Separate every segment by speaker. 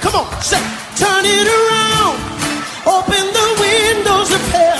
Speaker 1: Come on, say, turn it around. Open the windows of heaven.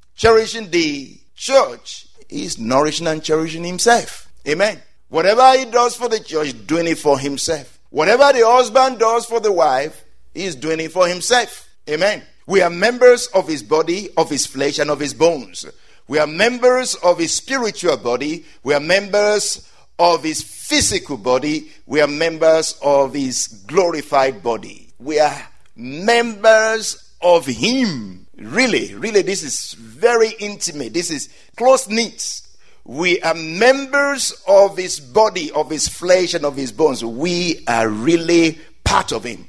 Speaker 2: cherishing the church is nourishing and cherishing himself. Amen. Whatever he does for the church, doing it for himself. Whatever the husband does for the wife, he's doing it for himself. Amen. We are members of his body, of his flesh, and of his bones. We are members of his spiritual body. We are members of his physical body. We are members of his glorified body. We are members of him. Really, really, this is very intimate. This is close knit. We are members of his body, of his flesh, and of his bones. We are really part of him.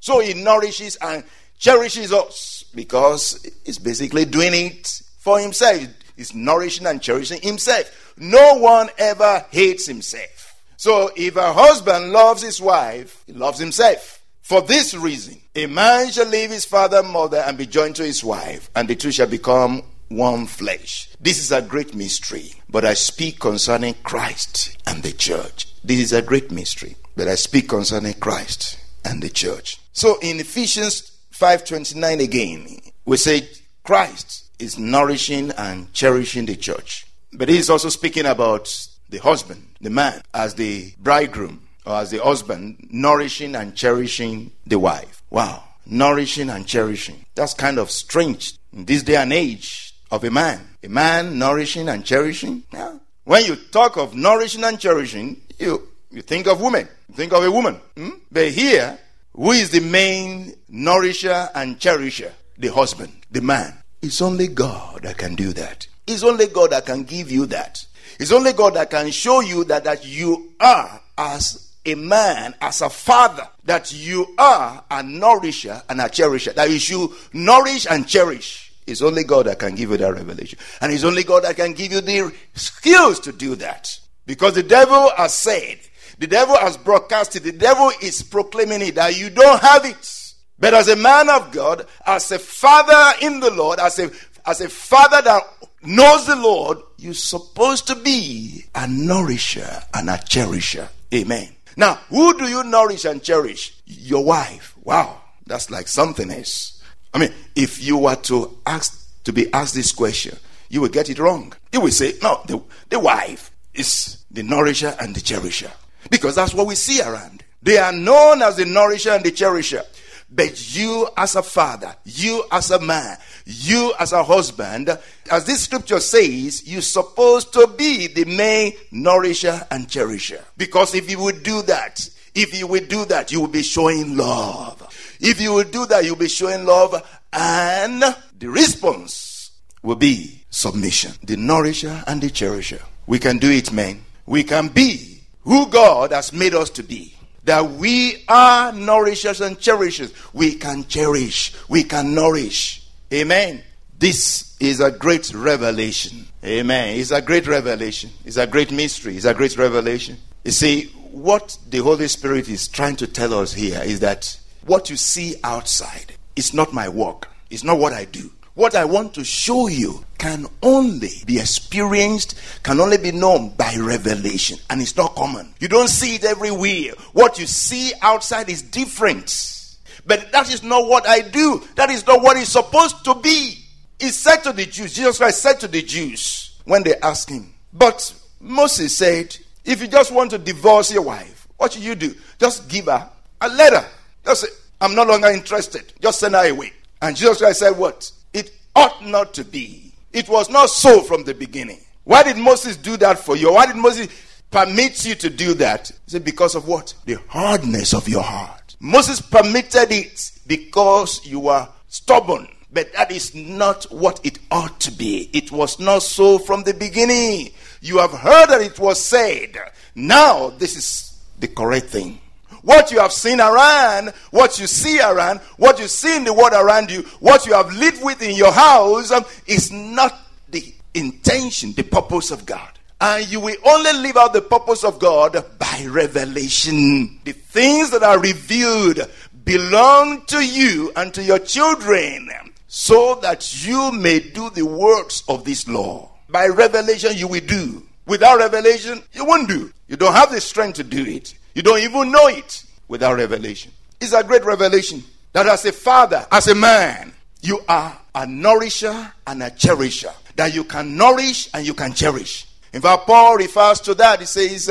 Speaker 2: So he nourishes and cherishes us because he's basically doing it for himself. He's nourishing and cherishing himself. No one ever hates himself. So if a husband loves his wife, he loves himself. For this reason, a man shall leave his father and mother and be joined to his wife, and the two shall become one flesh. This is a great mystery, but I speak concerning Christ and the church. This is a great mystery, but I speak concerning Christ and the church. So in Ephesians 5:29 again, we say Christ is nourishing and cherishing the church. But he is also speaking about the husband, the man, as the bridegroom or as the husband, nourishing and cherishing the wife. Wow, nourishing and cherishing. That's kind of strange in this day and age of a man. A man nourishing and cherishing. Yeah. When you talk of nourishing and cherishing, you, you think of women. You think of a woman. Hmm? But here, who is the main nourisher and cherisher? The husband, the man. It's only God that can do that. It's only God that can give you that. It's only God that can show you that, that you are as a man, as a father, that you are a nourisher and a cherisher, that you should nourish and cherish. It's only God that can give you that revelation. And it's only God that can give you the skills to do that. Because the devil has said, the devil has broadcasted, the devil is proclaiming it that you don't have it. But as a man of God, as a father in the Lord, as a as a father that knows the Lord, you're supposed to be a nourisher and a cherisher. Amen. Now, who do you nourish and cherish? Your wife. Wow, that's like something else. I mean, if you were to ask to be asked this question, you will get it wrong. You will say, no, the, the wife is the nourisher and the cherisher. Because that's what we see around. They are known as the nourisher and the cherisher. But you as a father, you as a man, you as a husband, as this scripture says, you're supposed to be the main nourisher and cherisher. Because if you would do that, if you would do that, you will be showing love. If you will do that, you'll be showing love, and the response will be submission. The nourisher and the cherisher. We can do it, men. We can be who God has made us to be that we are nourishers and cherishers. We can cherish, we can nourish. Amen. This is a great revelation. Amen. It's a great revelation. It's a great mystery. It's a great revelation. You see, what the Holy Spirit is trying to tell us here is that what you see outside is not my work, it's not what I do. What I want to show you can only be experienced, can only be known by revelation, and it's not common. You don't see it everywhere. What you see outside is different. But that is not what I do. That is not what it's supposed to be. He said to the Jews, Jesus Christ said to the Jews when they asked him, But Moses said, If you just want to divorce your wife, what should you do? Just give her a letter. Just say, I'm no longer interested. Just send her away. And Jesus Christ said, What? It ought not to be. It was not so from the beginning. Why did Moses do that for you? Why did Moses permit you to do that? He said, Because of what? The hardness of your heart. Moses permitted it because you were stubborn. But that is not what it ought to be. It was not so from the beginning. You have heard that it was said. Now, this is the correct thing. What you have seen around, what you see around, what you see in the world around you, what you have lived with in your house um, is not the intention, the purpose of God. And you will only live out the purpose of God by revelation. The things that are revealed belong to you and to your children so that you may do the works of this law. By revelation, you will do. Without revelation, you won't do. You don't have the strength to do it. You don't even know it without revelation. It's a great revelation that as a father, as a man, you are a nourisher and a cherisher. That you can nourish and you can cherish. In fact, Paul refers to that. He says,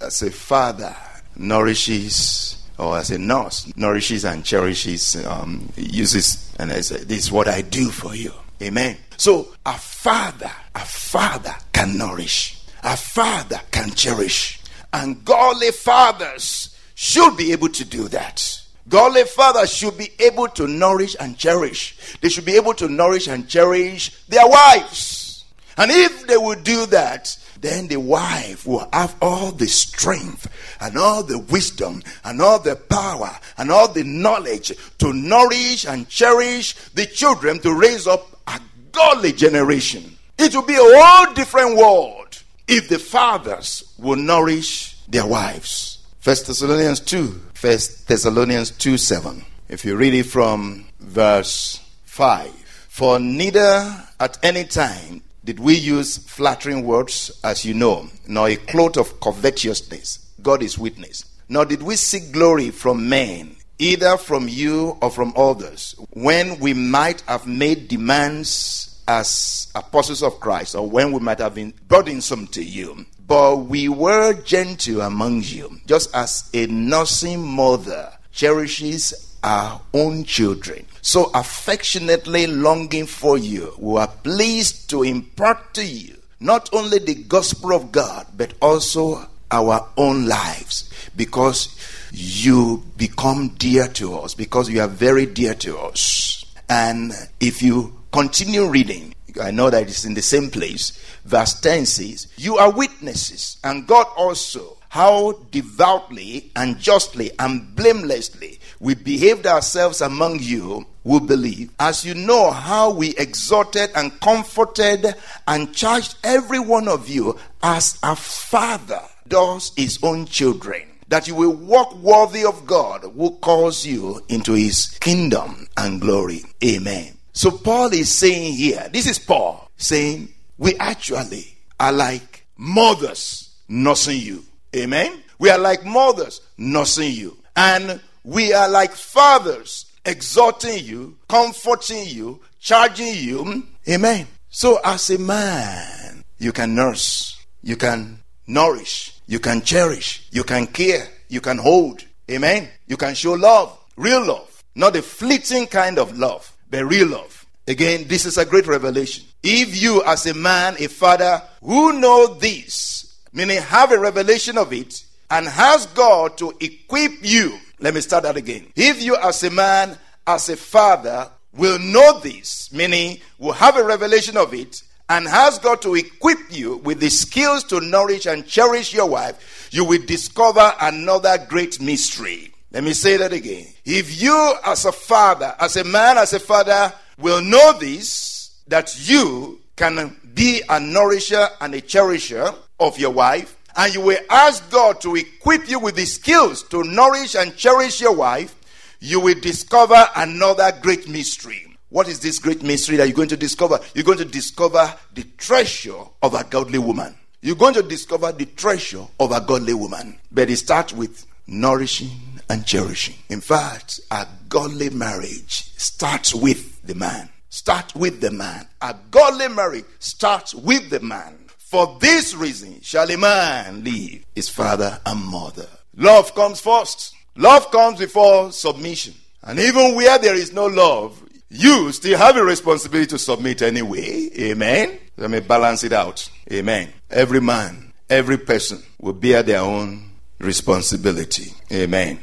Speaker 2: as a father nourishes, or as a nurse nourishes and cherishes, um, uses, and I say, this is what I do for you. Amen. So a father, a father can nourish. A father can cherish. And godly fathers should be able to do that. Godly fathers should be able to nourish and cherish. They should be able to nourish and cherish their wives. And if they would do that, then the wife will have all the strength and all the wisdom and all the power and all the knowledge to nourish and cherish the children to raise up a godly generation. It will be a whole different world if the fathers will nourish their wives. First Thessalonians 2, First Thessalonians 2 7. If you read it from verse 5. For neither at any time did we use flattering words, as you know, nor a cloth of covetousness. God is witness. Nor did we seek glory from men, either from you or from others, when we might have made demands as apostles of Christ, or when we might have been burdensome to you. But we were gentle among you, just as a nursing mother cherishes our own children. So affectionately longing for you, we are pleased to impart to you not only the gospel of God, but also our own lives, because you become dear to us, because you are very dear to us. And if you Continue reading. I know that it's in the same place. Verse 10 says, You are witnesses, and God also, how devoutly and justly and blamelessly we behaved ourselves among you who believe, as you know how we exhorted and comforted and charged every one of you as a father does his own children that you will walk worthy of God who calls you into his kingdom and glory. Amen. So Paul is saying here, this is Paul saying, we actually are like mothers nursing you. Amen. We are like mothers nursing you. And we are like fathers exhorting you, comforting you, charging you. Amen. So as a man, you can nurse, you can nourish, you can cherish, you can care, you can hold. Amen. You can show love, real love, not a fleeting kind of love the real love. Again, this is a great revelation. If you, as a man, a father, who know this, meaning have a revelation of it, and has God to equip you, let me start that again. If you, as a man, as a father, will know this, meaning will have a revelation of it, and has God to equip you with the skills to nourish and cherish your wife, you will discover another great mystery. Let me say that again. If you, as a father, as a man, as a father, will know this, that you can be a nourisher and a cherisher of your wife, and you will ask God to equip you with the skills to nourish and cherish your wife, you will discover another great mystery. What is this great mystery that you're going to discover? You're going to discover the treasure of a godly woman. You're going to discover the treasure of a godly woman. But it starts with nourishing and cherishing. In fact, a godly marriage starts with the man. Start with the man. A godly marriage starts with the man. For this reason shall a man leave his father and mother. Love comes first. Love comes before submission. And even where there is no love, you still have a responsibility to submit anyway. Amen. Let me balance it out. Amen. Every man, every person will bear their own responsibility. Amen.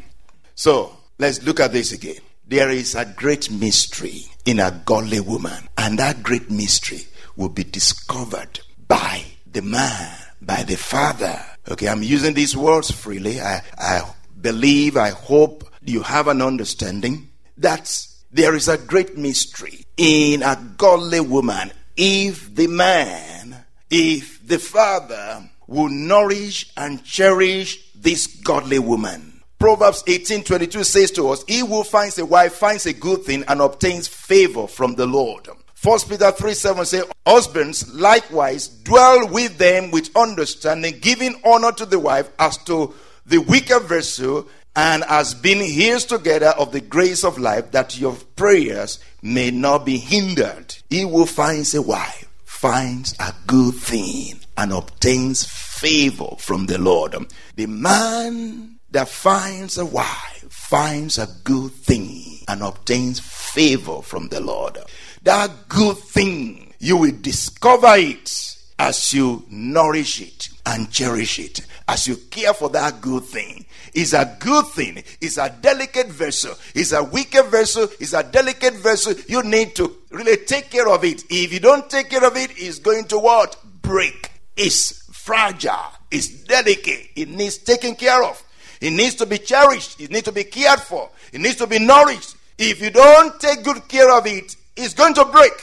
Speaker 2: So let's look at this again. There is a great mystery in a godly woman, and that great mystery will be discovered by the man, by the father. Okay, I'm using these words freely. I, I believe, I hope you have an understanding that there is a great mystery in a godly woman. If the man, if the father will nourish and cherish this godly woman. Proverbs 18:22 says to us, "He who finds a wife finds a good thing and obtains favor from the Lord." 1 Peter 3 7 says, Husbands likewise dwell with them with understanding, giving honor to the wife as to the weaker vessel, and as being heirs together of the grace of life, that your prayers may not be hindered. He who finds a wife finds a good thing and obtains favor from the Lord. The man that finds a wife finds a good thing and obtains favor from the Lord. That good thing, you will discover it as you nourish it and cherish it, as you care for that good thing. It's a good thing. It's a delicate vessel. It's a wicked vessel. It's a delicate vessel. You need to really take care of it. If you don't take care of it, it's going to what? Break. It's fragile. It's delicate. It needs taking care of. It needs to be cherished. It needs to be cared for. It needs to be nourished. If you don't take good care of it, it's going to break.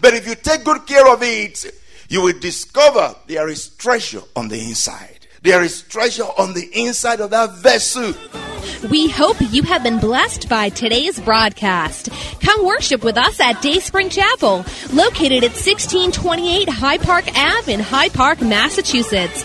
Speaker 2: But if you take good care of it, you will discover there is treasure on the inside. There is treasure on the inside of that vessel.
Speaker 3: We hope you have been blessed by today's broadcast. Come worship with us at Dayspring Chapel, located at 1628 Hyde Park Ave in Hyde Park, Massachusetts.